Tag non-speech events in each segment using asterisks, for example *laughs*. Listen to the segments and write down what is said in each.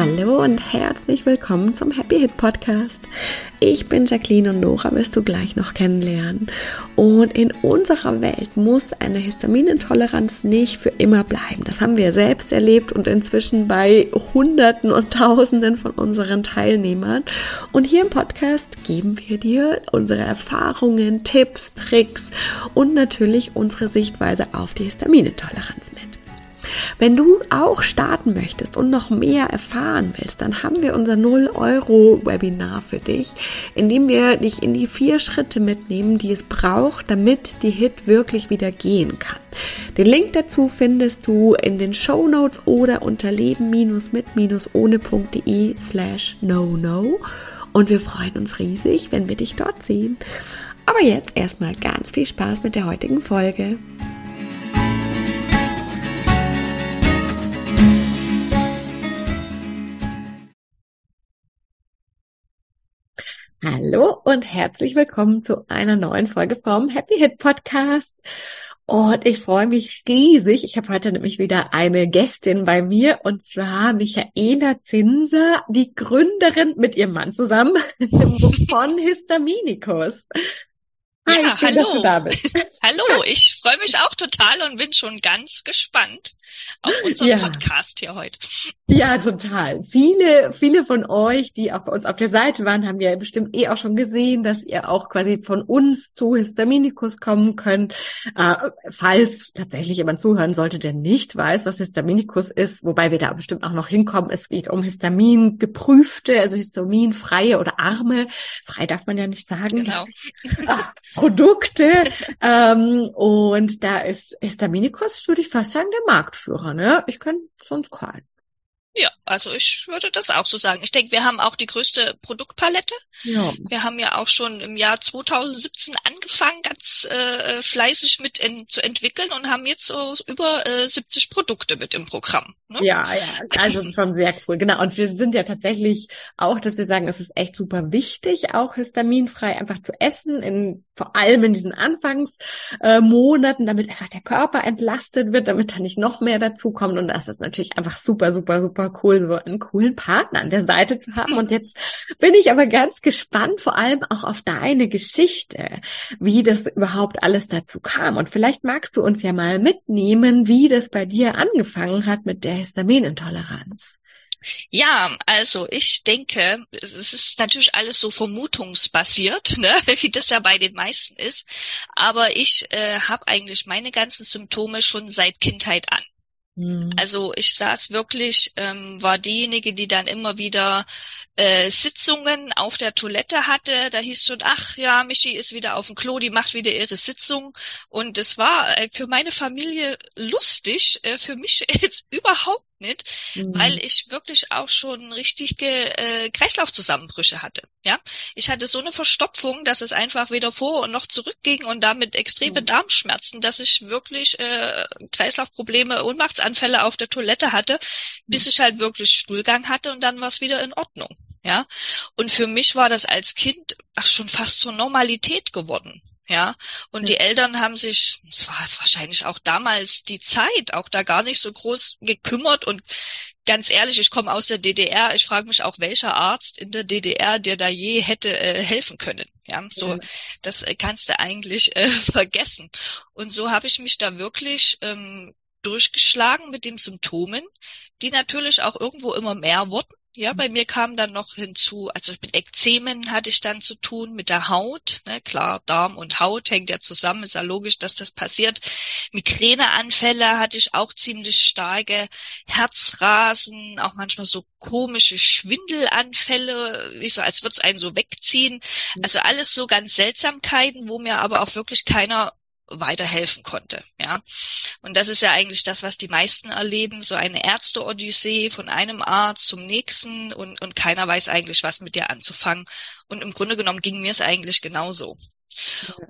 Hallo und herzlich willkommen zum Happy Hit Podcast. Ich bin Jacqueline und Nora wirst du gleich noch kennenlernen. Und in unserer Welt muss eine Histaminintoleranz nicht für immer bleiben. Das haben wir selbst erlebt und inzwischen bei Hunderten und Tausenden von unseren Teilnehmern. Und hier im Podcast geben wir dir unsere Erfahrungen, Tipps, Tricks und natürlich unsere Sichtweise auf die Histaminintoleranz mit. Wenn du auch starten möchtest und noch mehr erfahren willst, dann haben wir unser 0-Euro-Webinar für dich, in dem wir dich in die vier Schritte mitnehmen, die es braucht, damit die Hit wirklich wieder gehen kann. Den Link dazu findest du in den Show Notes oder unter leben-mit-ohne.de slash no no. Und wir freuen uns riesig, wenn wir dich dort sehen. Aber jetzt erstmal ganz viel Spaß mit der heutigen Folge. Hallo und herzlich willkommen zu einer neuen Folge vom Happy Hit Podcast. Und ich freue mich riesig. Ich habe heute nämlich wieder eine Gästin bei mir und zwar Michaela Zinser, die Gründerin mit ihrem Mann zusammen *laughs* von Histaminikus. Hi, ja, schön, hallo. dass du da bist. *laughs* hallo, ich freue mich auch total und bin schon ganz gespannt auf unseren ja. Podcast hier heute. Ja, total. Viele, viele von euch, die auch bei uns auf der Seite waren, haben ja bestimmt eh auch schon gesehen, dass ihr auch quasi von uns zu Histaminikus kommen könnt. Äh, falls tatsächlich jemand zuhören sollte, der nicht weiß, was Histaminikus ist, wobei wir da bestimmt auch noch hinkommen. Es geht um Histamin geprüfte, also histaminfreie oder arme, frei darf man ja nicht sagen. Genau. Produkte. *laughs* ähm, und da ist Histaminikus, würde ich fast sagen, der Marktführer. Ne? Ich könnte sonst keinen. Ja, also ich würde das auch so sagen. Ich denke, wir haben auch die größte Produktpalette. Ja. Wir haben ja auch schon im Jahr 2017 angefangen, ganz äh, fleißig mit in, zu entwickeln und haben jetzt so über äh, 70 Produkte mit im Programm. Ne? Ja, ja, also schon sehr cool. Genau. Und wir sind ja tatsächlich auch, dass wir sagen, es ist echt super wichtig, auch histaminfrei einfach zu essen, in, vor allem in diesen Anfangsmonaten, damit einfach der Körper entlastet wird, damit da nicht noch mehr dazukommt. Und das ist natürlich einfach super, super, super cool, so einen coolen Partner an der Seite zu haben. Und jetzt bin ich aber ganz gespannt, vor allem auch auf deine Geschichte, wie das überhaupt alles dazu kam. Und vielleicht magst du uns ja mal mitnehmen, wie das bei dir angefangen hat mit der Histaminintoleranz. Ja, also ich denke, es ist natürlich alles so vermutungsbasiert, *laughs* ne? wie das ja bei den meisten ist. Aber ich äh, habe eigentlich meine ganzen Symptome schon seit Kindheit an. Mhm. Also ich saß wirklich, ähm, war diejenige, die dann immer wieder äh, Sitzungen auf der Toilette hatte. Da hieß schon, ach ja, Michi ist wieder auf dem Klo, die macht wieder ihre Sitzung. Und es war äh, für meine Familie lustig, äh, für mich *laughs* jetzt überhaupt nicht, mhm. weil ich wirklich auch schon richtige äh, Kreislaufzusammenbrüche hatte. Ja, ich hatte so eine Verstopfung, dass es einfach weder vor und noch zurück ging und damit extreme mhm. Darmschmerzen, dass ich wirklich äh, Kreislaufprobleme, Ohnmachtsanfälle auf der Toilette hatte, bis mhm. ich halt wirklich Stuhlgang hatte und dann war es wieder in Ordnung. Ja, und für mich war das als Kind ach, schon fast zur Normalität geworden. Ja, und die Eltern haben sich, es war wahrscheinlich auch damals die Zeit, auch da gar nicht so groß gekümmert und ganz ehrlich, ich komme aus der DDR, ich frage mich auch, welcher Arzt in der DDR, der da je hätte äh, helfen können. Ja, so, ja. das äh, kannst du eigentlich äh, *laughs* vergessen. Und so habe ich mich da wirklich ähm, durchgeschlagen mit den Symptomen, die natürlich auch irgendwo immer mehr wurden. Ja, bei mir kam dann noch hinzu, also mit Ekzemen hatte ich dann zu tun mit der Haut. Ne? Klar, Darm und Haut hängt ja zusammen, ist ja logisch, dass das passiert. Migräneanfälle hatte ich auch ziemlich starke Herzrasen, auch manchmal so komische Schwindelanfälle, wie so, als würde es einen so wegziehen. Also alles so ganz Seltsamkeiten, wo mir aber auch wirklich keiner weiterhelfen konnte. Ja, und das ist ja eigentlich das, was die meisten erleben: so eine Ärzte-Odyssee von einem Arzt zum nächsten und und keiner weiß eigentlich, was mit dir anzufangen. Und im Grunde genommen ging mir es eigentlich genauso.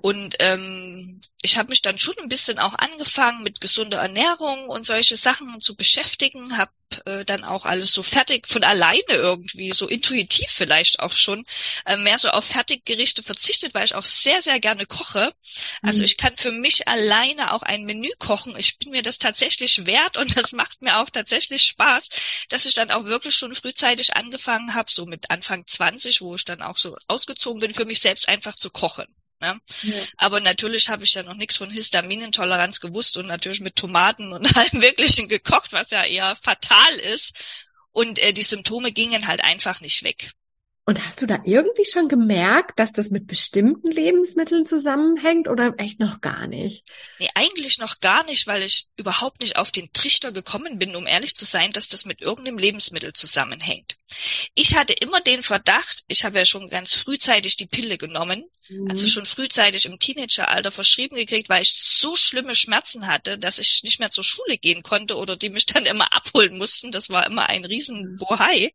Und ähm, ich habe mich dann schon ein bisschen auch angefangen mit gesunder Ernährung und solche Sachen zu beschäftigen, habe äh, dann auch alles so fertig von alleine irgendwie, so intuitiv vielleicht auch schon, äh, mehr so auf Fertiggerichte verzichtet, weil ich auch sehr, sehr gerne koche. Also mhm. ich kann für mich alleine auch ein Menü kochen. Ich bin mir das tatsächlich wert und das macht mir auch tatsächlich Spaß, dass ich dann auch wirklich schon frühzeitig angefangen habe, so mit Anfang 20, wo ich dann auch so ausgezogen bin, für mich selbst einfach zu kochen. Ne? Ja. Aber natürlich habe ich ja noch nichts von Histaminintoleranz gewusst und natürlich mit Tomaten und *laughs* allem Möglichen gekocht, was ja eher fatal ist. Und äh, die Symptome gingen halt einfach nicht weg. Und hast du da irgendwie schon gemerkt, dass das mit bestimmten Lebensmitteln zusammenhängt oder echt noch gar nicht? Nee, eigentlich noch gar nicht, weil ich überhaupt nicht auf den Trichter gekommen bin, um ehrlich zu sein, dass das mit irgendeinem Lebensmittel zusammenhängt. Ich hatte immer den Verdacht, ich habe ja schon ganz frühzeitig die Pille genommen, also mhm. also schon frühzeitig im Teenageralter verschrieben gekriegt, weil ich so schlimme Schmerzen hatte, dass ich nicht mehr zur Schule gehen konnte oder die mich dann immer abholen mussten. Das war immer ein riesen Bohai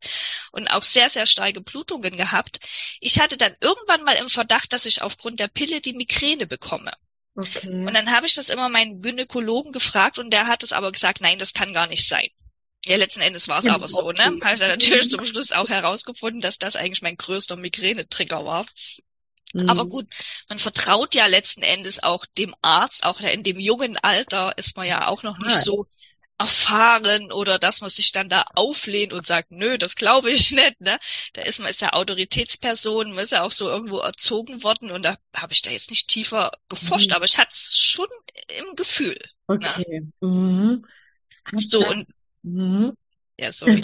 und auch sehr, sehr starke Blutungen Blutungen gehabt. Ich hatte dann irgendwann mal im Verdacht, dass ich aufgrund der Pille die Migräne bekomme. Okay. Und dann habe ich das immer meinen Gynäkologen gefragt und der hat es aber gesagt, nein, das kann gar nicht sein. Ja, letzten Endes war es aber so, ne? Habe ich dann natürlich zum Schluss auch herausgefunden, dass das eigentlich mein größter Migränetrigger war. Mhm. Aber gut, man vertraut ja letzten Endes auch dem Arzt, auch in dem jungen Alter ist man ja auch noch nicht so erfahren oder dass man sich dann da auflehnt und sagt, nö, das glaube ich nicht, ne? Da ist man ist ja Autoritätsperson, man ist ja auch so irgendwo erzogen worden und da habe ich da jetzt nicht tiefer geforscht, mhm. aber ich hatte es schon im Gefühl. Ne? Okay. Ne? Mhm. So und mhm. Ja, *laughs* sorry.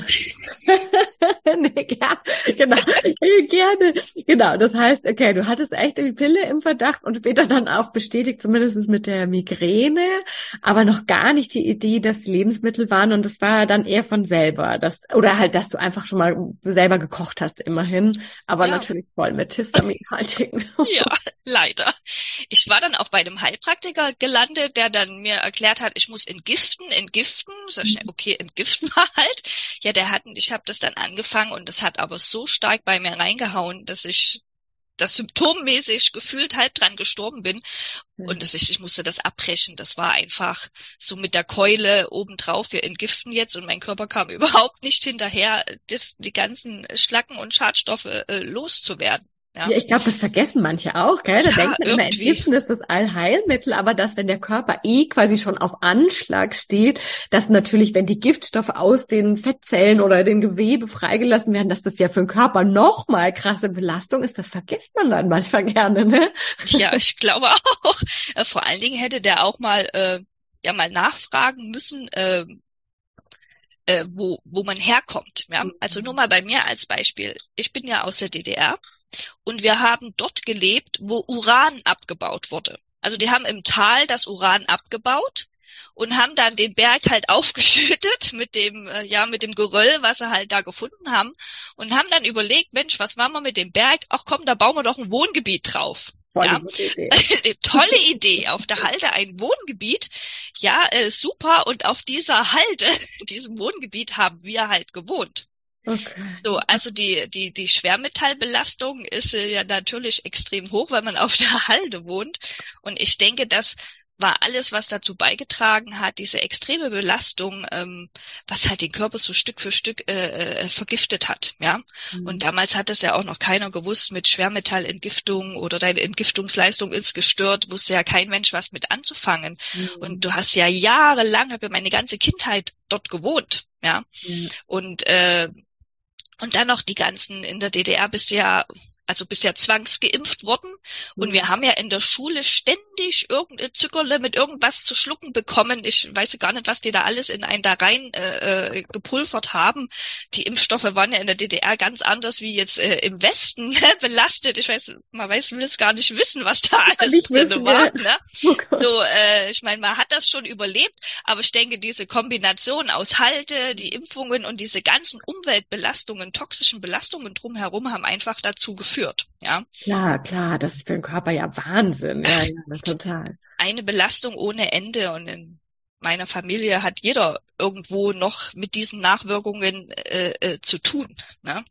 nee, ja, genau, gerne. Genau, das heißt, okay, du hattest echt die Pille im Verdacht und später dann auch bestätigt, zumindest mit der Migräne, aber noch gar nicht die Idee, dass die Lebensmittel waren und das war dann eher von selber, das, oder halt, dass du einfach schon mal selber gekocht hast, immerhin, aber ja. natürlich voll mit Histaminhaltigen. *laughs* ja, *laughs* leider. Ich war dann auch bei einem Heilpraktiker gelandet, der dann mir erklärt hat, ich muss entgiften, entgiften, so schnell, mhm. okay, entgiften wir halt. Ja, der hat, ich habe das dann angefangen und das hat aber so stark bei mir reingehauen, dass ich das symptommäßig gefühlt halb dran gestorben bin mhm. und dass ich, ich musste das abbrechen. Das war einfach so mit der Keule obendrauf. Wir entgiften jetzt und mein Körper kam *laughs* überhaupt nicht hinterher, das, die ganzen Schlacken und Schadstoffe äh, loszuwerden. Ja, ja ich glaube, das vergessen manche auch, gell? Da ja, denkt man immer, Entgiften ist das Allheilmittel, aber dass, wenn der Körper eh quasi schon auf Anschlag steht, dass natürlich, wenn die Giftstoffe aus den Fettzellen oder dem Gewebe freigelassen werden, dass das ja für den Körper nochmal krasse Belastung ist, das vergisst man dann manchmal *laughs* gerne, ne? Ja, ich glaube auch. Äh, vor allen Dingen hätte der auch mal, äh, ja, mal nachfragen müssen, äh, äh, wo, wo man herkommt. Ja? Also nur mal bei mir als Beispiel. Ich bin ja aus der DDR und wir haben dort gelebt, wo Uran abgebaut wurde. Also die haben im Tal das Uran abgebaut und haben dann den Berg halt *laughs* aufgeschüttet mit dem äh, ja mit dem Geröll, was sie halt da gefunden haben und haben dann überlegt, Mensch, was machen wir mit dem Berg? Ach komm, da bauen wir doch ein Wohngebiet drauf. Tolle ja, Idee. *laughs* tolle Idee. Auf der Halde ein Wohngebiet. Ja, äh, super. Und auf dieser Halde, *laughs* diesem Wohngebiet haben wir halt gewohnt. Okay. So, also die, die, die Schwermetallbelastung ist äh, ja natürlich extrem hoch, weil man *laughs* auf der Halde wohnt. Und ich denke, das war alles, was dazu beigetragen hat, diese extreme Belastung, ähm, was halt den Körper so Stück für Stück äh, äh, vergiftet hat, ja. Mhm. Und damals hat es ja auch noch keiner gewusst mit Schwermetallentgiftung oder deine Entgiftungsleistung ist gestört, wusste ja kein Mensch was mit anzufangen. Mhm. Und du hast ja jahrelang, habe ja meine ganze Kindheit dort gewohnt, ja. Mhm. Und äh, und dann noch die ganzen in der DDR bisher also bisher zwangsgeimpft worden. Und mhm. wir haben ja in der Schule ständig irgendeine Zuckerle mit irgendwas zu schlucken bekommen. Ich weiß gar nicht, was die da alles in einen da rein äh, äh, gepulvert haben. Die Impfstoffe waren ja in der DDR ganz anders wie jetzt äh, im Westen *laughs* belastet. Ich weiß, man weiß, will es gar nicht wissen, was da alles drin wissen, war. Ja. Ne? *laughs* Oh so, äh, ich meine, man hat das schon überlebt, aber ich denke, diese Kombination aus Halte, die Impfungen und diese ganzen Umweltbelastungen, toxischen Belastungen drumherum haben einfach dazu geführt, führt. Ja. Klar, klar, das ist für den Körper ja Wahnsinn. Ja, ja, total. Eine Belastung ohne Ende und in meiner Familie hat jeder irgendwo noch mit diesen Nachwirkungen äh, äh, zu tun. Ne?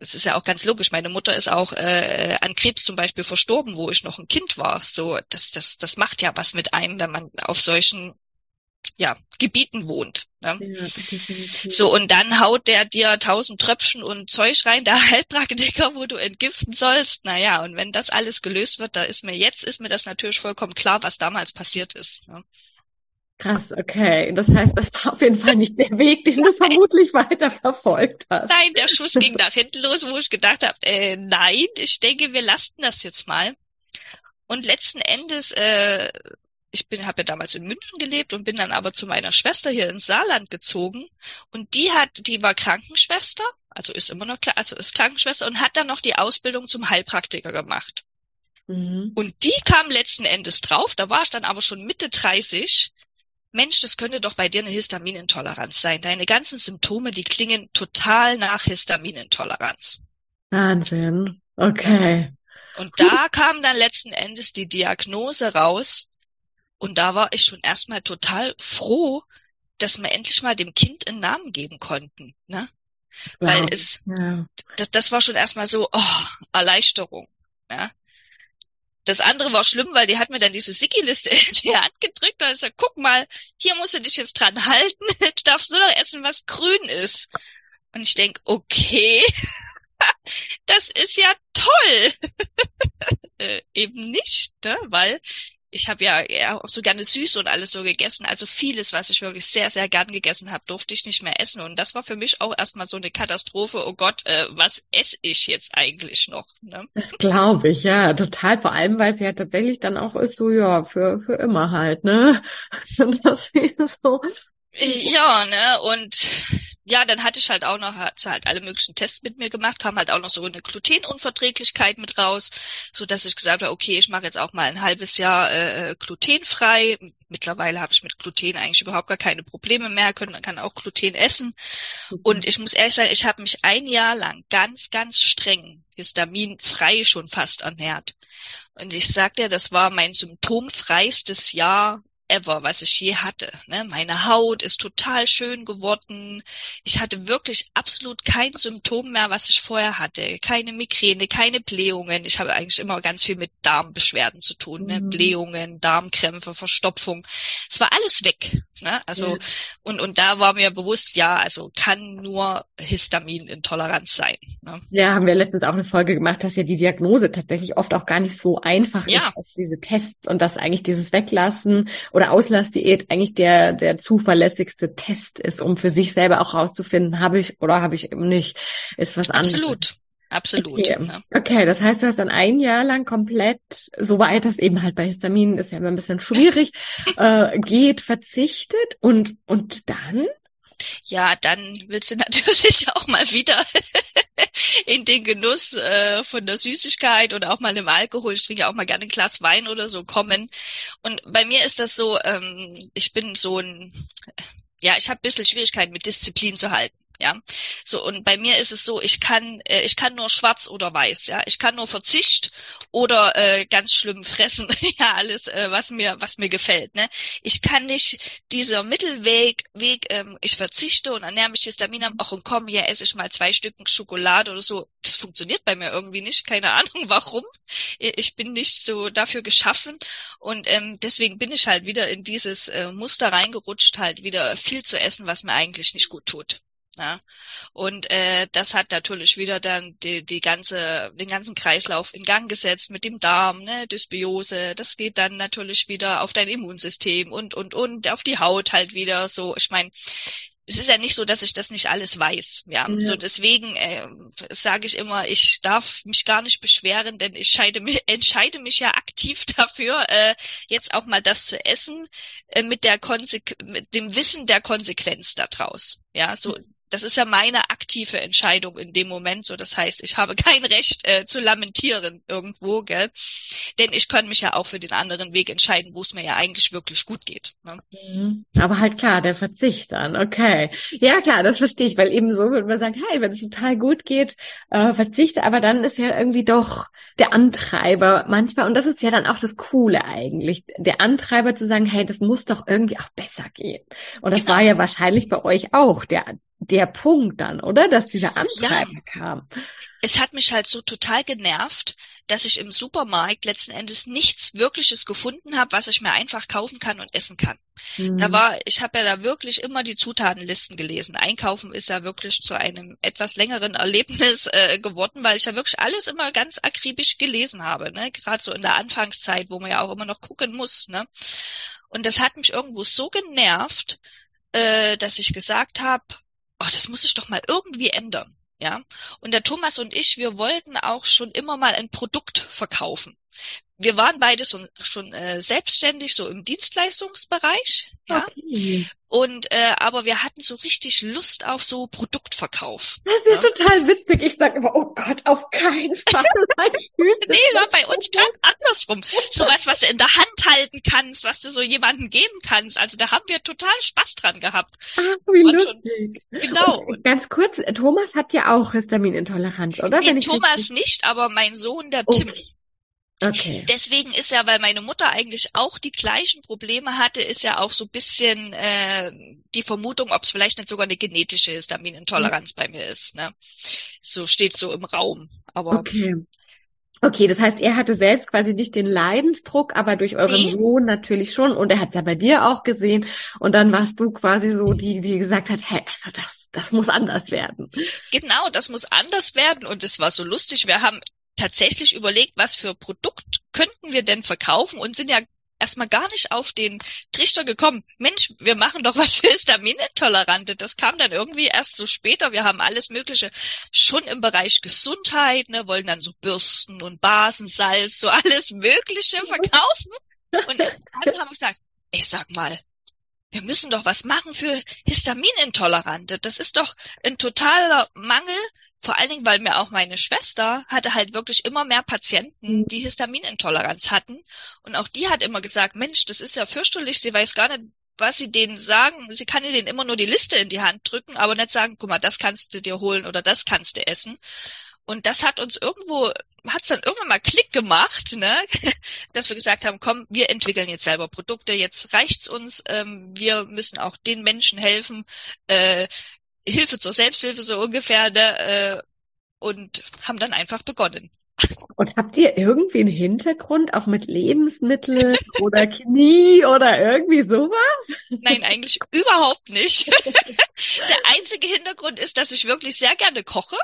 das ist ja auch ganz logisch. Meine Mutter ist auch äh, an Krebs zum Beispiel verstorben, wo ich noch ein Kind war. So, das, das, das macht ja was mit einem, wenn man auf solchen ja, Gebieten wohnt. Ne? Ja, so, und dann haut der dir tausend Tröpfchen und Zeug rein, der *laughs* Heilpraktiker, wo du entgiften sollst. Naja, und wenn das alles gelöst wird, da ist mir jetzt, ist mir das natürlich vollkommen klar, was damals passiert ist. Ne? Krass, okay. Das heißt, das war auf jeden Fall nicht der Weg, den du *laughs* vermutlich weiter verfolgt hast. Nein, der Schuss ging nach hinten los, wo ich gedacht habe, äh, nein, ich denke, wir lassen das jetzt mal. Und letzten Endes äh, ich bin, habe ja damals in München gelebt und bin dann aber zu meiner Schwester hier ins Saarland gezogen und die hat, die war Krankenschwester, also ist immer noch, also ist Krankenschwester und hat dann noch die Ausbildung zum Heilpraktiker gemacht. Mhm. Und die kam letzten Endes drauf, da war ich dann aber schon Mitte 30. Mensch, das könnte doch bei dir eine Histaminintoleranz sein. Deine ganzen Symptome, die klingen total nach Histaminintoleranz. Wahnsinn. Okay. Und da kam dann letzten Endes die Diagnose raus, und da war ich schon erstmal total froh, dass wir endlich mal dem Kind einen Namen geben konnten, ne? Wow. Weil es, ja. das, das war schon erstmal so, oh, Erleichterung, ne? Das andere war schlimm, weil die hat mir dann diese Sicki-Liste *laughs* in die Hand gedrückt und ich gesagt, guck mal, hier musst du dich jetzt dran halten, *laughs* du darfst nur noch essen, was grün ist. Und ich denk, okay, *laughs* das ist ja toll. äh, eben nicht, ne? weil ich habe ja, ja auch so gerne süß und alles so gegessen. Also vieles, was ich wirklich sehr, sehr gern gegessen habe, durfte ich nicht mehr essen. Und das war für mich auch erstmal so eine Katastrophe. Oh Gott, äh, was esse ich jetzt eigentlich noch? Ne? Das glaube ich, ja, total. Vor allem, weil es ja tatsächlich dann auch ist, so ja, für, für immer halt, ne? *laughs* das ist so. Ja, ne? Und ja, dann hatte ich halt auch noch, hat sie halt alle möglichen Tests mit mir gemacht, kam halt auch noch so eine Glutenunverträglichkeit mit raus, so dass ich gesagt habe, okay, ich mache jetzt auch mal ein halbes Jahr äh, äh glutenfrei. Mittlerweile habe ich mit Gluten eigentlich überhaupt gar keine Probleme mehr, können, kann auch Gluten essen. Mhm. Und ich muss ehrlich sagen, ich habe mich ein Jahr lang ganz, ganz streng histaminfrei schon fast ernährt. Und ich sag dir, das war mein symptomfreistes Jahr ever, was ich je hatte. Ne? Meine Haut ist total schön geworden. Ich hatte wirklich absolut kein Symptom mehr, was ich vorher hatte. Keine Migräne, keine Blähungen. Ich habe eigentlich immer ganz viel mit Darmbeschwerden zu tun. Ne? Mhm. Blähungen, Darmkrämpfe, Verstopfung. Es war alles weg. Ne? Also ja. und und da war mir bewusst, ja, also kann nur Histaminintoleranz sein. Ne? Ja, haben wir letztens auch eine Folge gemacht, dass ja die Diagnose tatsächlich oft auch gar nicht so einfach ja. ist diese Tests und dass eigentlich dieses Weglassen oder Auslassdiät eigentlich der, der zuverlässigste Test ist, um für sich selber auch rauszufinden, habe ich oder habe ich eben nicht, ist was anderes. Absolut. Absolut. Okay. Ne? okay, das heißt, du hast dann ein Jahr lang komplett, soweit das eben halt bei Histamin ist ja immer ein bisschen schwierig, *laughs* äh, geht, verzichtet und, und dann? Ja, dann willst du natürlich *laughs* auch mal wieder *laughs* in den Genuss äh, von der Süßigkeit oder auch mal im Alkohol. Ich trinke auch mal gerne ein Glas Wein oder so kommen. Und bei mir ist das so, ähm, ich bin so ein, ja, ich habe ein bisschen Schwierigkeiten mit Disziplin zu halten. Ja, so und bei mir ist es so, ich kann äh, ich kann nur schwarz oder weiß, ja, ich kann nur Verzicht oder äh, ganz schlimm fressen, *laughs* ja alles äh, was mir was mir gefällt, ne? Ich kann nicht dieser Mittelweg Weg, ähm, ich verzichte und ernähre mich histaminarm, ach und komm, ja esse ich mal zwei Stücken Schokolade oder so, das funktioniert bei mir irgendwie nicht, keine Ahnung *laughs* warum. Ich bin nicht so dafür geschaffen und ähm, deswegen bin ich halt wieder in dieses äh, Muster reingerutscht, halt wieder viel zu essen, was mir eigentlich nicht gut tut. Ja. Und äh, das hat natürlich wieder dann die, die ganze, den ganzen Kreislauf in Gang gesetzt mit dem Darm, ne, Dysbiose. Das geht dann natürlich wieder auf dein Immunsystem und und und auf die Haut halt wieder. So, ich meine, es ist ja nicht so, dass ich das nicht alles weiß. Ja, ja. so deswegen äh, sage ich immer, ich darf mich gar nicht beschweren, denn ich scheide mich, *laughs* entscheide mich ja aktiv *laughs* dafür, äh, jetzt auch mal das zu essen äh, mit der Konsequ mit dem Wissen der Konsequenz daraus. Ja, so das ist ja meine aktive Entscheidung in dem Moment. So, das heißt, ich habe *laughs* kein Recht äh, zu lamentieren irgendwo, gell? Denn ich kann mich ja auch für den anderen Weg entscheiden, wo es mir ja eigentlich wirklich gut geht. Ne? Mhm. Aber halt klar, der Verzicht dann, okay. Ja, klar, das verstehe ich, weil eben so würde man sagen, hey, wenn es total gut geht, äh, verzichte, aber dann ist ja irgendwie doch der Antreiber manchmal, und das ist ja dann auch das Coole eigentlich, der Antreiber zu sagen, hey, das muss doch irgendwie auch besser gehen. Und das genau. war ja wahrscheinlich bei euch auch der der Punkt dann, oder? Dass dieser Antreiber ja. kam. Es hat mich halt so total genervt, dass ich im Supermarkt letzten Endes nichts Wirkliches gefunden habe, was ich mir einfach kaufen kann und essen kann. Mhm. Da war, ich habe ja da wirklich immer die Zutatenlisten gelesen. Einkaufen ist ja wirklich zu einem etwas längeren Erlebnis *laughs* äh, geworden, weil ich ja wirklich alles immer ganz akribisch gelesen habe, ne? Gerade so in der Anfangszeit, wo man ja auch immer noch gucken muss, ne? Und das hat mich irgendwo so genervt, äh, dass ich gesagt habe, oh, das muss ich doch mal irgendwie ändern. Ja, und der Thomas und ich, wir wollten auch schon immer mal ein Produkt verkaufen. Wir waren beide schon, schon äh, selbstständig, so im Dienstleistungsbereich. Ja. Okay. Und äh, aber wir hatten so richtig Lust auf so Produktverkauf. Das ist ja, ja total witzig. Ich sage immer, oh Gott, auf keinen Fall. *laughs* nee, war bei uns ganz andersrum. Sowas, was du in der Hand halten kannst, was du so jemandem geben kannst. Also da haben wir total Spaß dran gehabt. Ach, wie lustig. Schon, genau. Und ganz kurz, Thomas hat ja auch Histaminintoleranz, oder? Nee, Thomas nicht, aber mein Sohn, der oh. Tim. Okay. Deswegen ist ja, weil meine Mutter eigentlich auch die gleichen Probleme hatte, ist ja auch so bisschen äh, die Vermutung, ob es vielleicht nicht sogar eine genetische Histaminintoleranz mhm. bei mir ist. Ne? So steht so im Raum. Aber okay. Okay, das heißt, er hatte selbst quasi nicht den Leidensdruck, aber durch euren nee. Sohn natürlich schon. Und er hat es ja bei dir auch gesehen. Und dann warst du quasi so die, die gesagt hat, hey, also das, das muss anders werden. Genau, das muss anders werden. Und es war so lustig. Wir haben tatsächlich überlegt, was für Produkt könnten wir denn verkaufen und sind ja erstmal gar nicht auf den Trichter gekommen. Mensch, wir machen doch was für Histaminintolerante. Das kam dann irgendwie erst so später. Wir haben alles Mögliche schon im Bereich Gesundheit, ne, wollen dann so Bürsten und Basensalz, so alles Mögliche verkaufen. Und *laughs* dann haben wir gesagt, ich sag mal, wir müssen doch was machen für Histaminintolerante. Das ist doch ein totaler Mangel vor allen Dingen, weil mir auch meine Schwester hatte halt wirklich immer mehr Patienten, mhm. die Histaminintoleranz hatten. Und auch die hat immer gesagt, Mensch, das ist ja fürchterlich, sie weiß gar nicht, was sie denen sagen. Sie kann ihnen immer nur die Liste in die Hand drücken, aber nicht sagen, guck mal, das kannst du dir holen oder das kannst du essen. Und das hat uns irgendwo, hat's dann irgendwann mal Klick gemacht, ne? *laughs* dass wir gesagt haben, komm, wir entwickeln jetzt selber Produkte, jetzt reicht's uns, ähm, wir müssen auch den Menschen helfen, äh, Hilfe zur Selbsthilfe so ungefähr, ne, äh, und haben dann einfach begonnen. Und habt ihr irgendwie einen Hintergrund, auch mit Lebensmitteln *laughs* oder Chemie oder irgendwie sowas? Nein, eigentlich überhaupt nicht. *laughs* Der einzige Hintergrund ist, dass ich wirklich sehr gerne koche.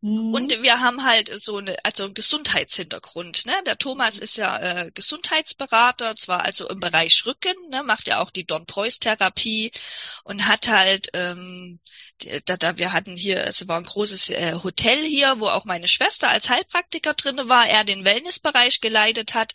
Mhm. Und wir haben halt so eine, also einen Gesundheitshintergrund. Ne? Der Thomas ist ja äh, Gesundheitsberater, zwar also im Bereich Rücken, ne? macht ja auch die Don Preuß Therapie und hat halt ähm, da, da wir hatten hier, es war ein großes äh, Hotel hier, wo auch meine Schwester als Heilpraktiker drinne war, er den Wellnessbereich geleitet hat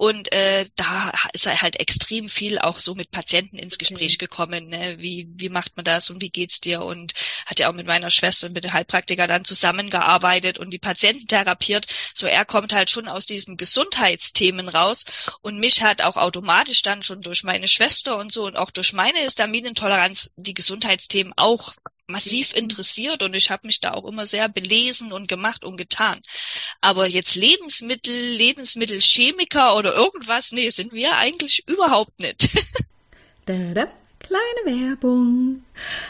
und äh, da ist er halt extrem viel auch so mit Patienten ins Gespräch mhm. gekommen, ne? wie wie macht man das und wie geht's dir und hat ja auch mit meiner Schwester mit dem Heilpraktiker dann zusammengearbeitet und die Patienten therapiert. So er kommt halt schon aus diesem Gesundheitsthemen raus und mich hat auch automatisch dann schon durch meine Schwester und so und auch durch meine Histaminintoleranz die Gesundheitsthemen auch massiv interessiert und ich habe mich da auch immer sehr belesen und gemacht und getan. Aber jetzt Lebensmittel, Lebensmittelchemiker oder irgendwas, nee, sind wir eigentlich überhaupt nicht. *laughs* Kleine Werbung.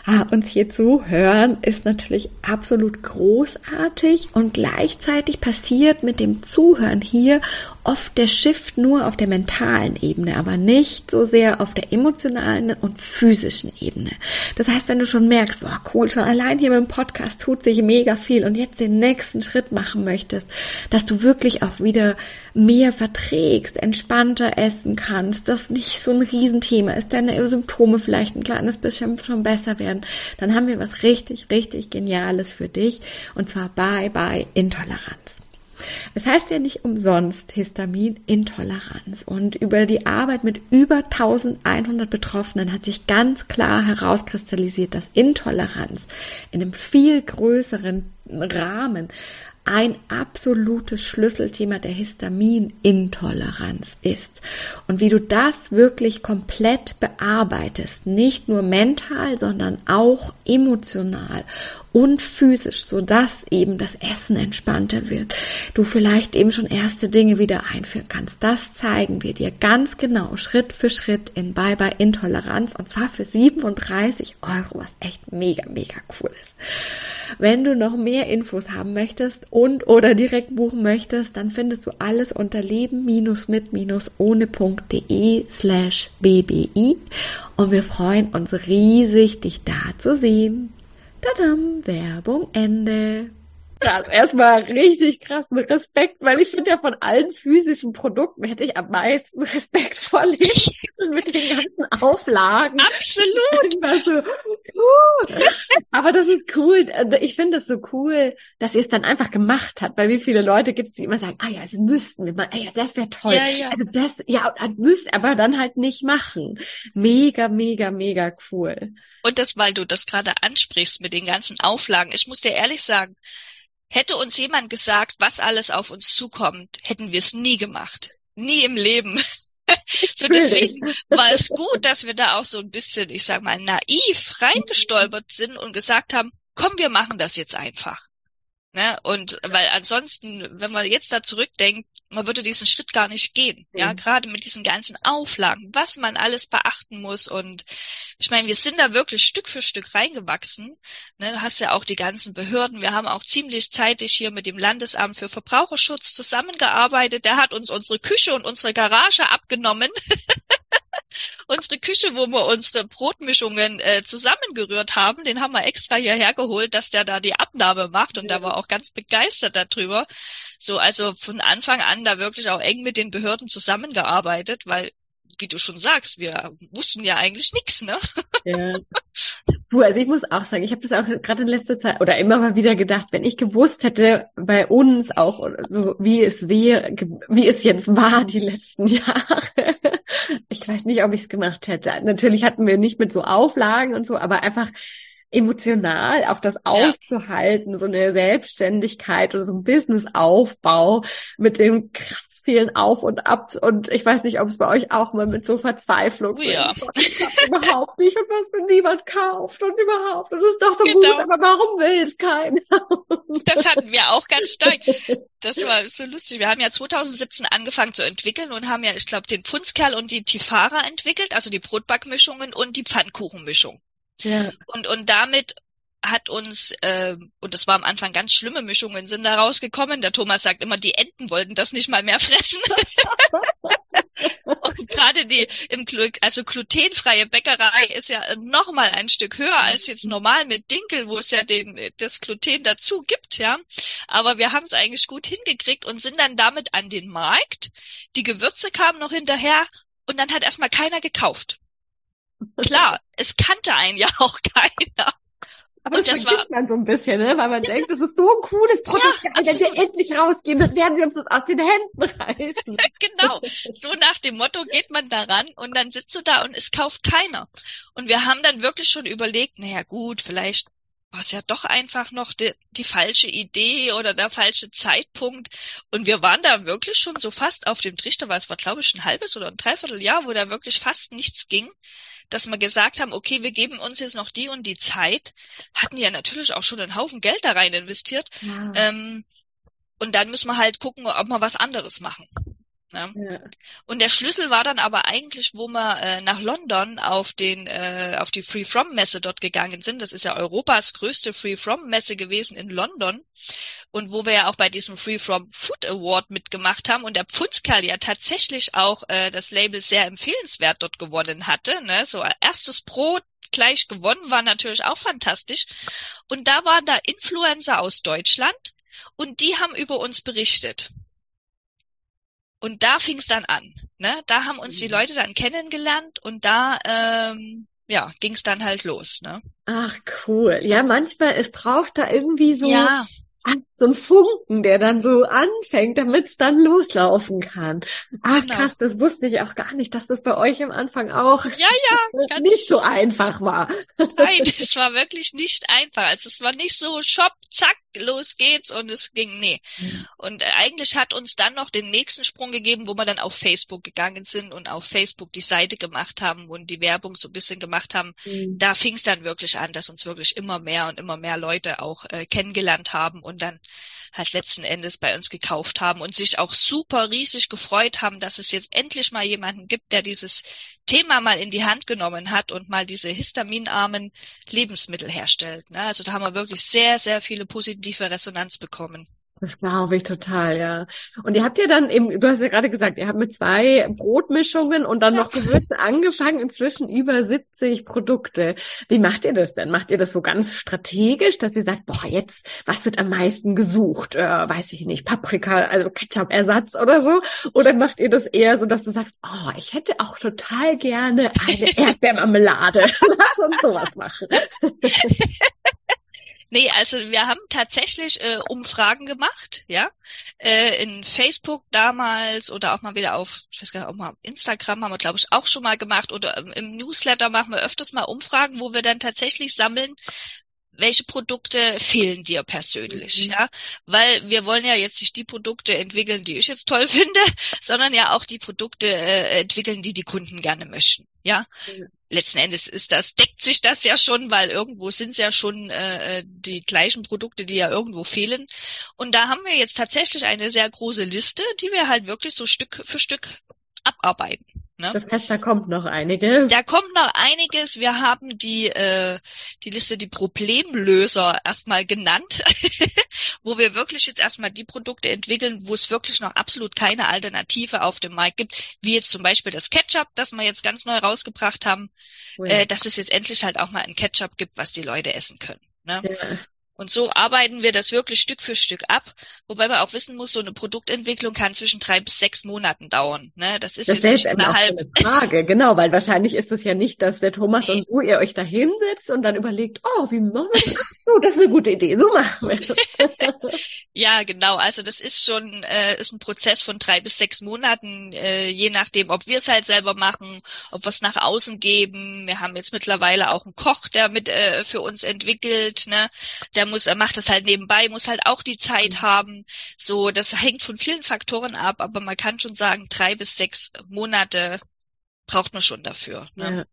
Ah, uns hier zu hören ist natürlich absolut großartig und gleichzeitig passiert mit dem Zuhören hier oft der Shift nur auf der mentalen Ebene, aber nicht so sehr auf der emotionalen und physischen Ebene. Das heißt, wenn du schon merkst, boah, cool, schon allein hier mit dem Podcast tut sich mega viel und jetzt den nächsten Schritt machen möchtest, dass du wirklich auch wieder mehr verträgst, entspannter essen kannst, das nicht so ein Riesenthema ist, deine Symptome vielleicht ein kleines bisschen schon besser werden, dann haben wir was richtig, richtig Geniales für dich und zwar Bye Bye Intoleranz. Es heißt ja nicht umsonst Histaminintoleranz. Und über die Arbeit mit über 1100 Betroffenen hat sich ganz klar herauskristallisiert, dass Intoleranz in einem viel größeren Rahmen ein absolutes Schlüsselthema der Histaminintoleranz ist und wie du das wirklich komplett bearbeitest, nicht nur mental, sondern auch emotional und physisch, so dass eben das Essen entspannter wird. Du vielleicht eben schon erste Dinge wieder einführen kannst. Das zeigen wir dir ganz genau Schritt für Schritt in Bye Bye Intoleranz und zwar für 37 Euro, was echt mega, mega cool ist. Wenn du noch mehr Infos haben möchtest und oder direkt buchen möchtest, dann findest du alles unter leben-mit-ohne.de slash bbi und wir freuen uns riesig, dich da zu sehen. Tadam, Werbung Ende krass. Erstmal richtig krassen Respekt, weil ich finde ja von allen physischen Produkten hätte ich am meisten Respekt vor Lebensmitteln *laughs* mit den ganzen Auflagen. Absolut. so, uh. Aber das ist cool. Ich finde es so cool, dass ihr es dann einfach gemacht habt, weil wie viele Leute gibt es, die immer sagen, ah ja, es müssten wir mal, ah ja, das wäre toll. Ja, ja. Also das, ja, müsst, aber dann halt nicht machen. Mega, mega, mega cool. Und das, weil du das gerade ansprichst mit den ganzen Auflagen. Ich muss dir ehrlich sagen, Hätte uns jemand gesagt, was alles auf uns zukommt, hätten wir es nie gemacht. Nie im Leben. *laughs* so deswegen war es gut, dass wir da auch so ein bisschen, ich sag mal, naiv reingestolpert sind und gesagt haben, komm, wir machen das jetzt einfach. Ne? Und weil ansonsten, wenn man jetzt da zurückdenkt, man würde diesen Schritt gar nicht gehen. Mhm. Ja, gerade mit diesen ganzen Auflagen, was man alles beachten muss. Und ich meine, wir sind da wirklich Stück für Stück reingewachsen. Ne, du hast ja auch die ganzen Behörden. Wir haben auch ziemlich zeitig hier mit dem Landesamt für Verbraucherschutz zusammengearbeitet. Der hat uns unsere Küche und unsere Garage abgenommen. *laughs* unsere Küche, wo wir unsere Brotmischungen äh, zusammengerührt haben, den haben wir extra hierher geholt, dass der da die Abnahme macht und ja. da war auch ganz begeistert darüber. So, also von Anfang an da wirklich auch eng mit den Behörden zusammengearbeitet, weil wie du schon sagst, wir wussten ja eigentlich nichts, ne? Ja. *laughs* Puh, also ich muss auch sagen, ich habe das auch gerade in letzter Zeit oder immer mal wieder gedacht, wenn ich gewusst hätte bei uns auch so wie es wäre, wie es jetzt war die letzten *laughs* Jahre. Ich weiß nicht, ob ich es gemacht hätte. Natürlich hatten wir nicht mit so Auflagen und so, aber einfach emotional auch das auszuhalten, ja. so eine Selbstständigkeit oder so ein Businessaufbau mit dem krass vielen Auf und Ab und ich weiß nicht, ob es bei euch auch mal mit so Verzweiflung oh, ja. überhaupt nicht und was mir niemand kauft und überhaupt und es ist doch so genau. gut, aber warum will es keiner? das hatten wir auch ganz stark. Das war so lustig. Wir haben ja 2017 angefangen zu entwickeln und haben ja, ich glaube, den Pfundskerl und die Tifara entwickelt, also die Brotbackmischungen und die Pfannkuchenmischung. Ja. Und, und damit hat uns, äh, und das war am Anfang ganz schlimme Mischungen sind da rausgekommen. Der Thomas sagt immer, die Enten wollten das nicht mal mehr fressen. *laughs* und gerade die im also glutenfreie Bäckerei ist ja noch mal ein Stück höher als jetzt normal mit Dinkel, wo es ja den das Gluten dazu gibt, ja. Aber wir haben es eigentlich gut hingekriegt und sind dann damit an den Markt. Die Gewürze kamen noch hinterher und dann hat erstmal keiner gekauft. Klar, es kannte einen ja auch *laughs* keiner. Aber und das, das war man so ein bisschen, ne? weil man denkt, das ist so ein cooles Produkt. Ja, wenn wir endlich rausgehen, dann werden sie uns das aus den Händen reißen. *laughs* genau. So nach dem Motto geht man daran und dann sitzt du da und es kauft keiner. Und wir haben dann wirklich schon überlegt, naja gut, vielleicht war es ja doch einfach noch die, die falsche Idee oder der falsche Zeitpunkt. Und wir waren da wirklich schon so fast auf dem Trichter, weil es war, glaube ich, ein halbes oder ein Dreivierteljahr, wo da wirklich fast nichts ging dass wir gesagt haben, okay, wir geben uns jetzt noch die und die Zeit, hatten ja natürlich auch schon einen Haufen Geld da rein investiert. Ja. Ähm, und dann müssen wir halt gucken, ob wir was anderes machen. Ne? Ja. Und der Schlüssel war dann aber eigentlich, wo wir äh, nach London auf den äh, auf die Free From Messe dort gegangen sind. Das ist ja Europas größte Free From Messe gewesen in London und wo wir ja auch bei diesem Free From Food Award mitgemacht haben und der Pfundskerl ja tatsächlich auch äh, das Label sehr empfehlenswert dort gewonnen hatte. Ne? So erstes Brot gleich gewonnen war natürlich auch fantastisch. Und da waren da Influencer aus Deutschland und die haben über uns berichtet. Und da fing es dann an. Ne? Da haben uns die mhm. Leute dann kennengelernt und da ähm, ja, ging es dann halt los. Ne? Ach cool. Ja, manchmal es braucht da irgendwie so ja. So ein Funken, der dann so anfängt, damit es dann loslaufen kann. Ah, genau. krass, das wusste ich auch gar nicht, dass das bei euch am Anfang auch ja, ja, *laughs* nicht so einfach war. Nein, *laughs* es war wirklich nicht einfach. Also es war nicht so Shop, zack, los geht's und es ging, nee. Mhm. Und äh, eigentlich hat uns dann noch den nächsten Sprung gegeben, wo wir dann auf Facebook gegangen sind und auf Facebook die Seite gemacht haben und die Werbung so ein bisschen gemacht haben. Mhm. Da fing es dann wirklich an, dass uns wirklich immer mehr und immer mehr Leute auch äh, kennengelernt haben und dann halt letzten Endes bei uns gekauft haben und sich auch super riesig gefreut haben, dass es jetzt endlich mal jemanden gibt, der dieses Thema mal in die Hand genommen hat und mal diese histaminarmen Lebensmittel herstellt. Ne? Also da haben wir wirklich sehr, sehr viele positive Resonanz bekommen. Das glaube ich total, ja. Und ihr habt ja dann eben, du hast ja gerade gesagt, ihr habt mit zwei Brotmischungen und dann noch Gewürzen angefangen, inzwischen über 70 Produkte. Wie macht ihr das denn? Macht ihr das so ganz strategisch, dass ihr sagt, boah, jetzt, was wird am meisten gesucht? Äh, weiß ich nicht, Paprika, also Ketchup-Ersatz oder so? Oder macht ihr das eher so, dass du sagst, oh, ich hätte auch total gerne eine *laughs* Erdbeermarmelade. *laughs* Lass uns sowas machen. *laughs* Nee, also wir haben tatsächlich äh, Umfragen gemacht, ja. Äh, in Facebook damals oder auch mal wieder auf, ich weiß gar nicht, auch mal Instagram haben wir, glaube ich, auch schon mal gemacht oder im Newsletter machen wir öfters mal Umfragen, wo wir dann tatsächlich sammeln, welche Produkte fehlen dir persönlich, mhm. ja? Weil wir wollen ja jetzt nicht die Produkte entwickeln, die ich jetzt toll *laughs* finde, sondern ja auch die Produkte äh, entwickeln, die die Kunden gerne möchten, ja? Mhm letzten Endes ist das, deckt sich das ja schon, weil irgendwo sind es ja schon äh, äh, die gleichen Produkte, die ja irgendwo fehlen. Und da haben wir jetzt tatsächlich eine sehr große Liste, die wir halt wirklich so Stück für Stück abarbeiten. Ne? Das heißt, da kommt noch einiges. Da kommt noch einiges. Wir haben die, äh, die Liste, die Problemlöser erstmal genannt, *laughs* wo wir wirklich jetzt erstmal die Produkte entwickeln, wo es wirklich noch absolut keine Alternative auf dem Markt gibt, wie jetzt zum Beispiel das Ketchup, das wir jetzt ganz neu rausgebracht haben, oh ja. äh, dass es jetzt endlich halt auch mal ein Ketchup gibt, was die Leute essen können. Ne? Ja. Und so arbeiten wir das wirklich Stück für Stück ab, wobei man auch wissen muss, so eine Produktentwicklung kann zwischen drei bis sechs Monaten dauern. Ne? Das ist das jetzt nicht eine halbe Frage, genau, weil wahrscheinlich ist es ja nicht, dass der Thomas nee. und du ihr euch da hinsetzt und dann überlegt, oh, wie machen wir das? So, das ist eine gute Idee, so machen wir das. *laughs* ja, genau. Also das ist schon äh, ist ein Prozess von drei bis sechs Monaten, äh, je nachdem, ob wir es halt selber machen, ob wir es nach außen geben. Wir haben jetzt mittlerweile auch einen Koch, der mit äh, für uns entwickelt, ne? Der muss, er macht das halt nebenbei, muss halt auch die Zeit mhm. haben. So, das hängt von vielen Faktoren ab, aber man kann schon sagen, drei bis sechs Monate braucht man schon dafür. Ne? Ja.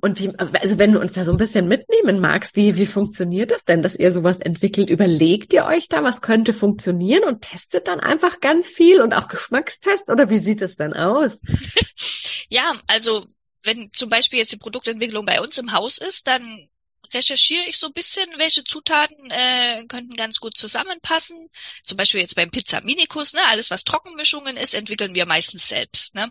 Und wie, also wenn du uns da so ein bisschen mitnehmen magst, wie, wie funktioniert das denn, dass ihr sowas entwickelt? Überlegt ihr euch da, was könnte funktionieren und testet dann einfach ganz viel und auch Geschmackstest oder wie sieht es dann aus? *laughs* ja, also wenn zum Beispiel jetzt die Produktentwicklung bei uns im Haus ist, dann recherchiere ich so ein bisschen, welche Zutaten äh, könnten ganz gut zusammenpassen. Zum Beispiel jetzt beim Pizza Minikus, ne, alles was Trockenmischungen ist, entwickeln wir meistens selbst. Ne?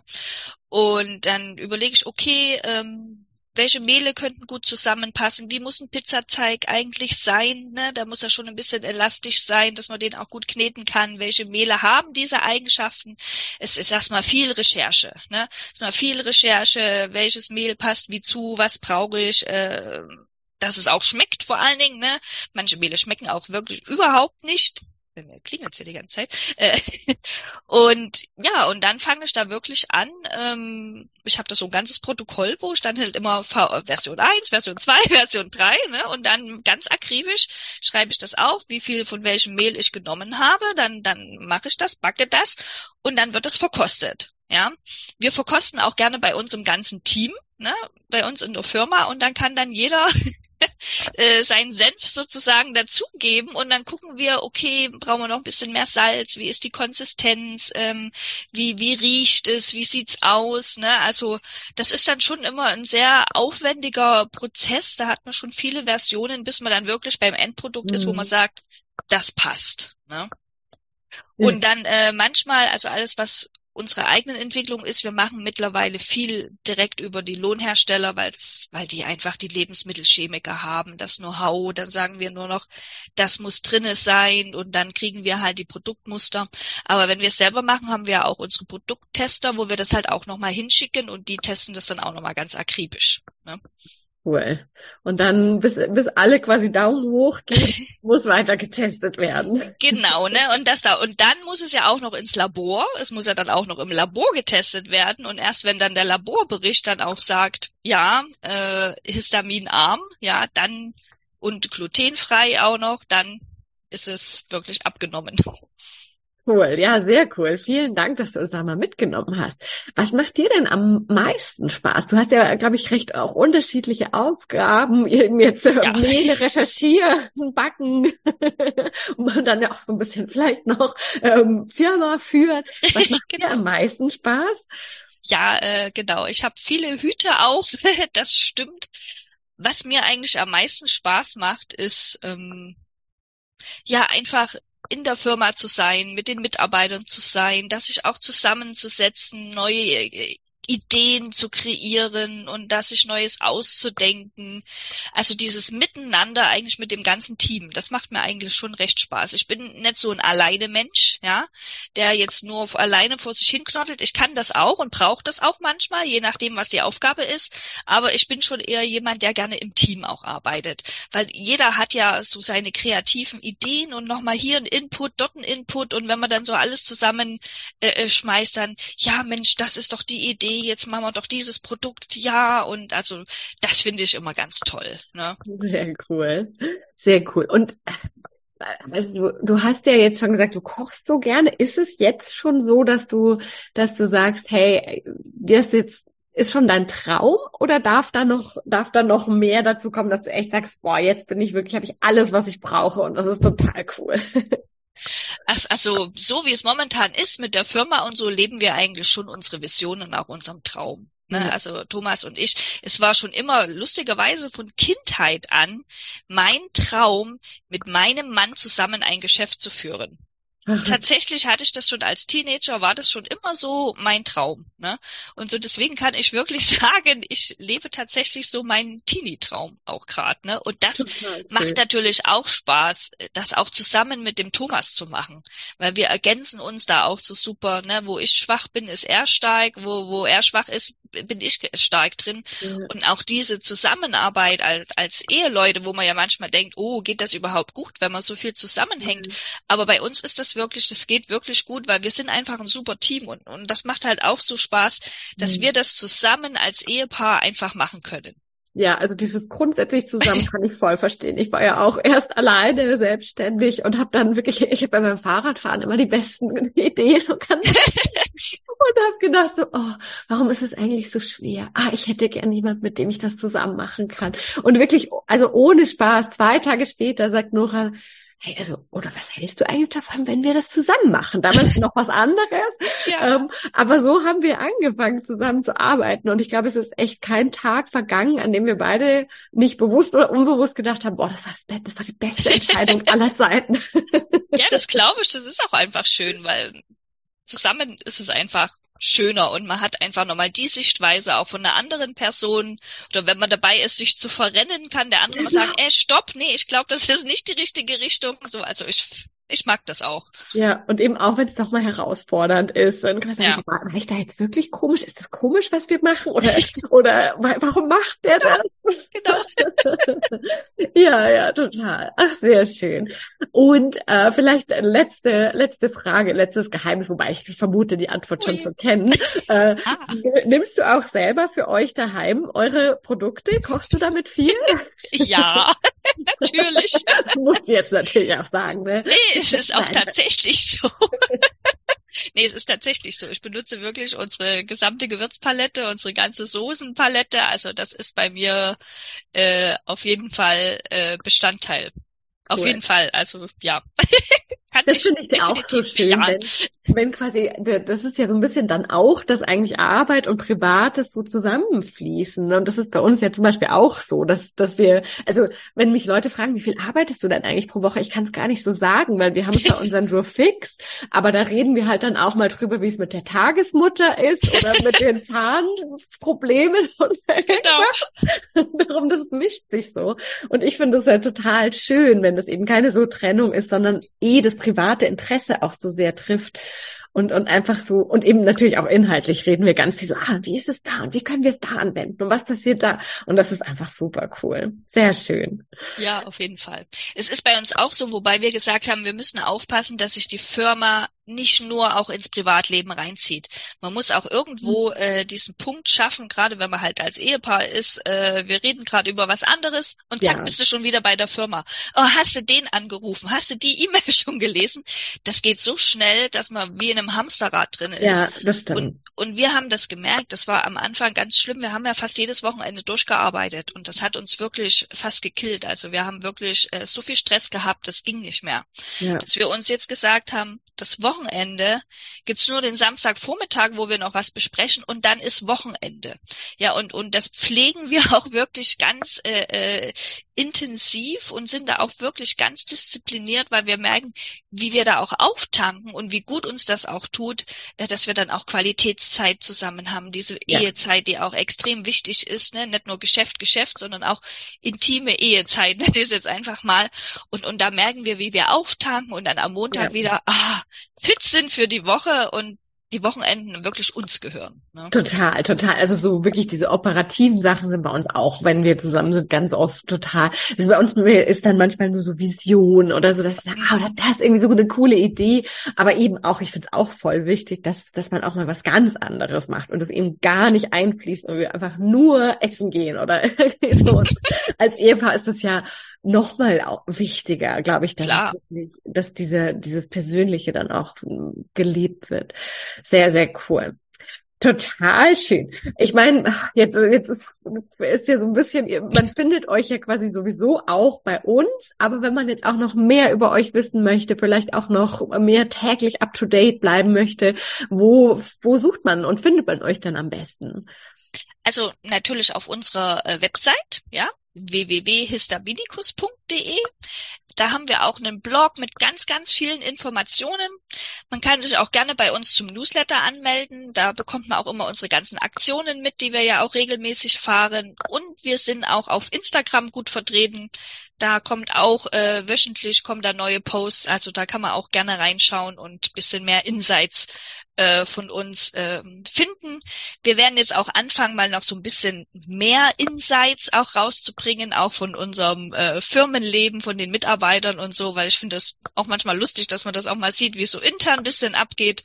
Und dann überlege ich, okay, ähm, welche Mehle könnten gut zusammenpassen, wie muss ein Pizzateig eigentlich sein, ne? da muss er schon ein bisschen elastisch sein, dass man den auch gut kneten kann, welche Mehle haben diese Eigenschaften. Es ist erstmal viel Recherche, ne? erstmal viel Recherche, welches Mehl passt wie zu, was brauche ich, äh, dass es auch schmeckt vor allen Dingen. Ne? Manche Mehle schmecken auch wirklich überhaupt nicht. Klingelt ja die ganze Zeit. Äh, *laughs* und ja, und dann fange ich da wirklich an. Ähm, ich habe da so ein ganzes Protokoll, wo stand halt immer Version 1, Version 2, *laughs* Version 3, ne? Und dann ganz akribisch schreibe ich das auf, wie viel von welchem Mehl ich genommen habe. Dann, dann mache ich das, backe das und dann wird es verkostet. Ja, wir verkosten auch gerne bei uns im ganzen Team, ne, bei uns in der Firma und dann kann dann jeder *laughs* *laughs* äh, seinen Senf sozusagen dazugeben und dann gucken wir, okay, brauchen wir noch ein bisschen mehr Salz, wie ist die Konsistenz, ähm, wie, wie riecht es, wie sieht's aus, ne? Also das ist dann schon immer ein sehr aufwendiger Prozess, da hat man schon viele Versionen, bis man dann wirklich beim Endprodukt mhm. ist, wo man mhm. sagt, das passt. Ne? Und dann äh, manchmal, also alles, was unsere eigenen Entwicklung ist, wir machen mittlerweile viel direkt über die Lohnhersteller, weil's, weil die einfach die Lebensmittelchemiker haben, das Know-how, dann sagen wir nur noch, das muss drinne sein und dann kriegen wir halt die Produktmuster. Aber wenn wir es selber machen, haben wir auch unsere Produkttester, wo wir das halt auch nochmal hinschicken und die testen das dann auch nochmal ganz akribisch. Ne? Cool. Und dann, bis, bis alle quasi Daumen hoch gehen, *laughs* muss weiter getestet werden. Genau, ne? Und das da, und dann muss es ja auch noch ins Labor. Es muss ja dann auch noch im Labor getestet werden. Und erst wenn dann der Laborbericht dann auch sagt, ja, äh, histaminarm, ja, dann und glutenfrei auch noch, dann ist es wirklich abgenommen. Cool, ja, sehr cool. Vielen Dank, dass du uns da mal mitgenommen hast. Was macht dir denn am meisten Spaß? Du hast ja, glaube ich, recht auch unterschiedliche Aufgaben, *laughs* eben jetzt ja. Mehle recherchieren, backen *laughs* und dann ja auch so ein bisschen vielleicht noch ähm, Firma führen. Was macht genau. *laughs* dir am meisten Spaß? Ja, äh, genau. Ich habe viele Hüte auf, das stimmt. Was mir eigentlich am meisten Spaß macht, ist ähm, ja einfach in der Firma zu sein, mit den Mitarbeitern zu sein, das sich auch zusammenzusetzen, neue äh, Ideen zu kreieren und da sich Neues auszudenken. Also dieses Miteinander eigentlich mit dem ganzen Team, das macht mir eigentlich schon recht Spaß. Ich bin nicht so ein alleine Mensch, ja, der jetzt nur auf alleine vor sich hinknottelt. Ich kann das auch und brauche das auch manchmal, je nachdem, was die Aufgabe ist. Aber ich bin schon eher jemand, der gerne im Team auch arbeitet, weil jeder hat ja so seine kreativen Ideen und nochmal hier ein Input, dort ein Input und wenn man dann so alles zusammen äh, äh schmeißt, dann, ja Mensch, das ist doch die Idee jetzt machen wir doch dieses Produkt, ja, und also das finde ich immer ganz toll. Ne? Sehr cool, sehr cool. Und also du hast ja jetzt schon gesagt, du kochst so gerne. Ist es jetzt schon so, dass du, dass du sagst, hey, das jetzt ist schon dein Traum oder darf da noch, darf da noch mehr dazu kommen, dass du echt sagst, boah, jetzt bin ich wirklich, habe ich alles, was ich brauche und das ist total cool. *laughs* Also so wie es momentan ist mit der Firma und so leben wir eigentlich schon unsere Vision und auch unserem Traum. Ne? Also Thomas und ich, es war schon immer lustigerweise von Kindheit an mein Traum, mit meinem Mann zusammen ein Geschäft zu führen. Tatsächlich hatte ich das schon als Teenager, war das schon immer so mein Traum. Ne? Und so deswegen kann ich wirklich *laughs* sagen, ich lebe tatsächlich so meinen Teenie-Traum auch gerade. Ne? Und das macht natürlich auch Spaß, das auch zusammen mit dem Thomas zu machen. Weil wir ergänzen uns da auch so super. Ne? Wo ich schwach bin, ist er stark. Wo, wo er schwach ist, bin ich stark drin. Ja. Und auch diese Zusammenarbeit als, als Eheleute, wo man ja manchmal denkt, oh, geht das überhaupt gut, wenn man so viel zusammenhängt. Mhm. Aber bei uns ist das wirklich, das geht wirklich gut, weil wir sind einfach ein super Team und, und das macht halt auch so Spaß, dass mhm. wir das zusammen als Ehepaar einfach machen können. Ja, also dieses grundsätzlich zusammen *laughs* kann ich voll verstehen. Ich war ja auch erst alleine selbstständig und habe dann wirklich, ich habe bei meinem Fahrradfahren immer die besten *laughs* Ideen und, *laughs* und habe gedacht so, oh, warum ist es eigentlich so schwer? Ah, ich hätte gern jemand, mit dem ich das zusammen machen kann. Und wirklich, also ohne Spaß, zwei Tage später sagt Nora, hey, also, oder was hältst du eigentlich davon, wenn wir das zusammen machen? Damals *laughs* noch was anderes. Ja. Ähm, aber so haben wir angefangen, zusammen zu arbeiten. Und ich glaube, es ist echt kein Tag vergangen, an dem wir beide nicht bewusst oder unbewusst gedacht haben, boah, das war, das, das war die beste Entscheidung *laughs* aller Zeiten. ja, das glaube ich. Das ist auch einfach schön, weil zusammen ist es einfach schöner und man hat einfach nochmal die Sichtweise auch von einer anderen Person oder wenn man dabei ist, sich zu verrennen, kann der andere mal *laughs* sagen, ey, stopp, nee, ich glaube, das ist nicht die richtige Richtung. So, also ich ich mag das auch. Ja, und eben auch, wenn es doch mal herausfordernd ist, dann kann man sagen, ja. war, war ich da jetzt wirklich komisch? Ist das komisch, was wir machen? Oder, oder warum macht der das? Genau. *laughs* ja, ja, total. Ach, sehr schön. Und äh, vielleicht letzte, letzte Frage, letztes Geheimnis, wobei ich vermute, die Antwort schon zu kennen. Äh, *laughs* ah. Nimmst du auch selber für euch daheim eure Produkte? Kochst du damit viel? *laughs* ja, *laughs* natürlich. *laughs* Musst du jetzt natürlich auch sagen, ne? Nee, es ist auch tatsächlich *laughs* so. nee, es ist tatsächlich so. Ich benutze wirklich unsere gesamte Gewürzpalette, unsere ganze Soßenpalette. Also das ist bei mir äh, auf jeden Fall äh, Bestandteil. Auf cool. jeden Fall. Also ja. Das finde ich auch so schön, wenn, wenn quasi, das ist ja so ein bisschen dann auch, dass eigentlich Arbeit und Privates so zusammenfließen. Und das ist bei uns ja zum Beispiel auch so, dass, dass wir, also wenn mich Leute fragen, wie viel arbeitest du denn eigentlich pro Woche? Ich kann es gar nicht so sagen, weil wir haben zwar *laughs* unseren Jour fix, aber da reden wir halt dann auch mal drüber, wie es mit der Tagesmutter ist oder mit den *laughs* Zahnproblemen und *laughs* genau. Darum, das mischt sich so. Und ich finde es ja total schön, wenn das eben keine so Trennung ist, sondern eh das private Interesse auch so sehr trifft. und, und einfach so, und eben natürlich auch inhaltlich reden wir ganz viel so, ah, wie ist es da und wie können wir es da anwenden und was passiert da? Und das ist einfach super cool. Sehr schön. Ja, auf jeden Fall. Es ist bei uns auch so, wobei wir gesagt haben, wir müssen aufpassen, dass sich die Firma nicht nur auch ins Privatleben reinzieht. Man muss auch irgendwo mhm. äh, diesen Punkt schaffen, gerade wenn man halt als Ehepaar ist, äh, wir reden gerade über was anderes und zack, ja. bist du schon wieder bei der Firma. Oh, hast du den angerufen? Hast du die *laughs* E-Mail schon gelesen? Das geht so schnell, dass man wie in einem Hamsterrad drin ist. Ja, das stimmt. Und, und wir haben das gemerkt, das war am Anfang ganz schlimm. Wir haben ja fast jedes Wochenende durchgearbeitet und das hat uns wirklich fast gekillt. Also wir haben wirklich äh, so viel Stress gehabt, das ging nicht mehr. Ja. Dass wir uns jetzt gesagt haben, das Wochenende gibt's nur den Samstagvormittag, wo wir noch was besprechen und dann ist Wochenende. Ja, und, und das pflegen wir *laughs* auch wirklich ganz äh, äh, intensiv und sind da auch wirklich ganz diszipliniert, weil wir merken, wie wir da auch auftanken und wie gut uns das auch tut, äh, dass wir dann auch Qualitätszeit zusammen haben, diese ja. Ehezeit, die auch extrem wichtig ist, ne? nicht nur Geschäft, Geschäft, sondern auch intime Ehezeit, *laughs* das ist jetzt einfach mal und, und da merken wir, wie wir auftanken und dann am Montag ja. wieder ah, fit sind für die Woche und die Wochenenden wirklich uns gehören. Ne? Total, total. Also so wirklich diese operativen Sachen sind bei uns auch, wenn wir zusammen sind, ganz oft total. Also bei uns ist dann manchmal nur so Vision oder so, dass ich sage, ah, das ist irgendwie so eine coole Idee. Aber eben auch, ich finde es auch voll wichtig, dass, dass man auch mal was ganz anderes macht und das eben gar nicht einfließt und wir einfach nur essen gehen oder irgendwie *laughs* so. Als Ehepaar ist das ja nochmal wichtiger, glaube ich, dass, wirklich, dass diese, dieses Persönliche dann auch hm, gelebt wird. Sehr, sehr cool. Total schön. Ich meine, jetzt, jetzt ist ja so ein bisschen, man findet euch ja quasi sowieso auch bei uns, aber wenn man jetzt auch noch mehr über euch wissen möchte, vielleicht auch noch mehr täglich up to date bleiben möchte, wo, wo sucht man und findet man euch dann am besten? Also natürlich auf unserer äh, Website, ja, www.histabinicus.com www.histaminicus.de. Da haben wir auch einen Blog mit ganz, ganz vielen Informationen. Man kann sich auch gerne bei uns zum Newsletter anmelden. Da bekommt man auch immer unsere ganzen Aktionen mit, die wir ja auch regelmäßig fahren. Und wir sind auch auf Instagram gut vertreten. Da kommt auch äh, wöchentlich kommen da neue Posts, also da kann man auch gerne reinschauen und bisschen mehr Insights äh, von uns äh, finden. Wir werden jetzt auch anfangen, mal noch so ein bisschen mehr Insights auch rauszubringen, auch von unserem äh, Firmenleben, von den Mitarbeitern und so, weil ich finde das auch manchmal lustig, dass man das auch mal sieht, wie es so intern ein bisschen abgeht.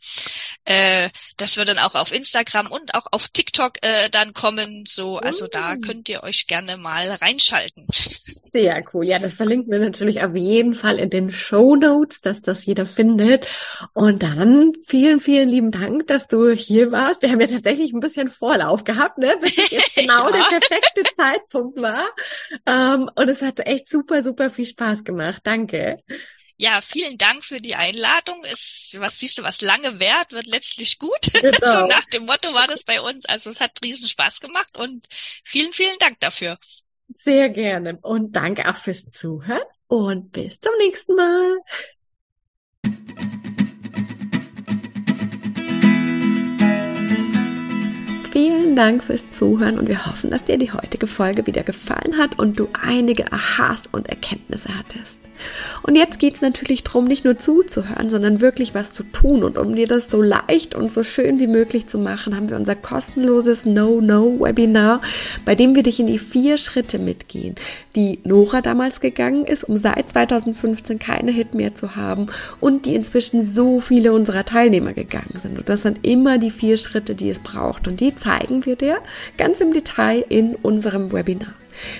Äh, das wird dann auch auf Instagram und auch auf TikTok äh, dann kommen. So, also mm. da könnt ihr euch gerne mal reinschalten. Sehr cool. Ja, das verlinken wir natürlich auf jeden Fall in den Show Notes, dass das jeder findet. Und dann vielen, vielen lieben Dank, dass du hier warst. Wir haben ja tatsächlich ein bisschen Vorlauf gehabt, ne? Bis es jetzt *laughs* genau ja. der perfekte Zeitpunkt war. Um, ähm, und es hat echt super, super viel Spaß gemacht. Danke. Ja, vielen Dank für die Einladung. Es, was siehst du, was lange währt, wird letztlich gut. *laughs* Genau. so nach dem Motto war das bei uns. Also es hat riesen Spaß gemacht und vielen, vielen Dank dafür. Sehr gerne. Und danke auch fürs Zuhören und bis zum nächsten Mal. Vielen Dank fürs Zuhören und wir hoffen, dass dir die heutige Folge wieder gefallen hat und du einige Aha's und Erkenntnisse hattest. Und jetzt geht es natürlich darum, nicht nur zuzuhören, sondern wirklich was zu tun. Und um dir das so leicht und so schön wie möglich zu machen, haben wir unser kostenloses No-No-Webinar, bei dem wir dich in die vier Schritte mitgehen, die Nora damals gegangen ist, um seit 2015 keine Hit mehr zu haben und die inzwischen so viele unserer Teilnehmer gegangen sind. Und das sind immer die vier Schritte, die es braucht. Und die zeigen wir dir ganz im Detail in unserem Webinar.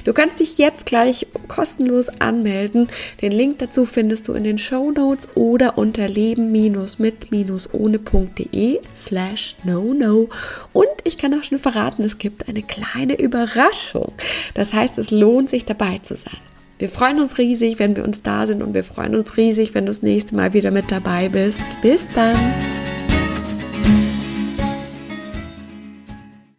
Du kannst dich jetzt gleich kostenlos anmelden. Den Link dazu findest du in den Show Notes oder unter leben-mit-ohne.de slash no no. Und ich kann auch schon verraten, es gibt eine kleine Überraschung. Das heißt, es lohnt sich dabei zu sein. Wir freuen uns riesig, wenn wir uns da sind und wir freuen uns riesig, wenn du das nächste Mal wieder mit dabei bist. Bis dann!